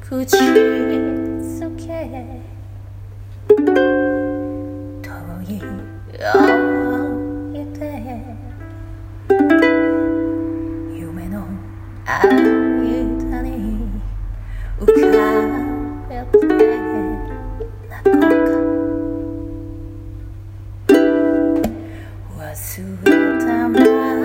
口づけ。遠い思い出夢の間に浮かべて泣こうか忘れたまま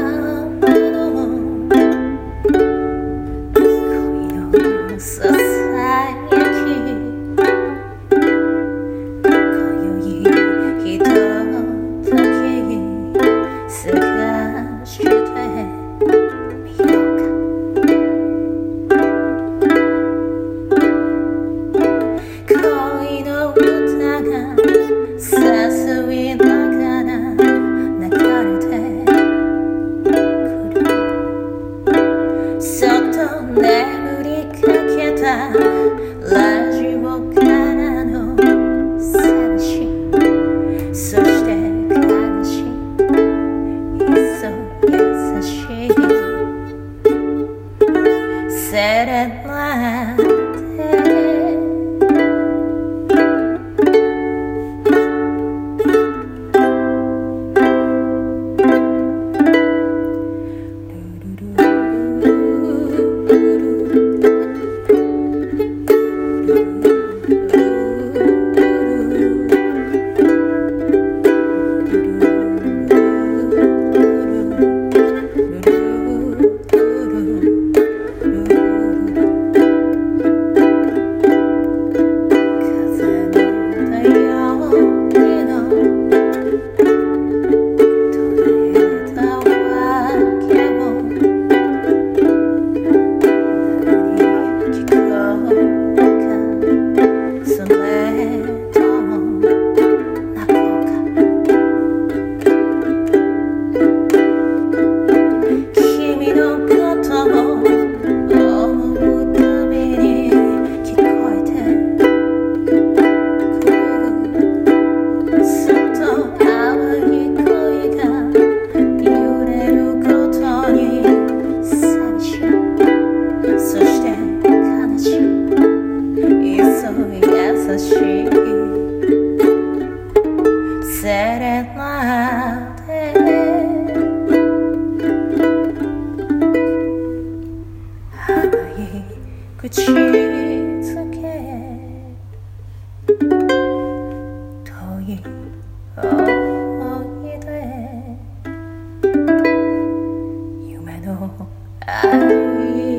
して。みようか恋の歌が誘いながら流れて。そっと眠りかけたラジオセ優しいセレナで甘い。口づけ遠い思い出夢の間